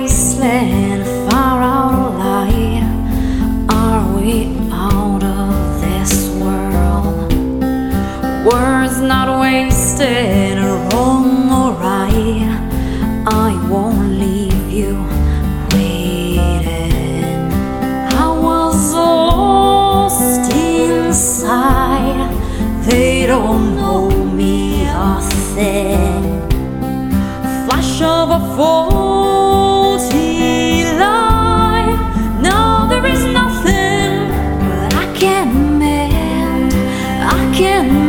wasteland, far out of light. Are we out of this world? Words not wasted, wrong or right. I won't leave you waiting. I was lost inside. They don't know me a thing. Flash of a phone. can't